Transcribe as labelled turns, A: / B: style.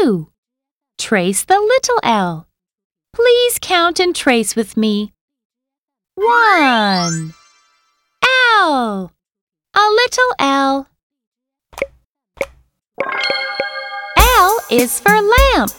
A: two. Trace the little L. Please count and trace with me. One. L. A little L. L is for lamp.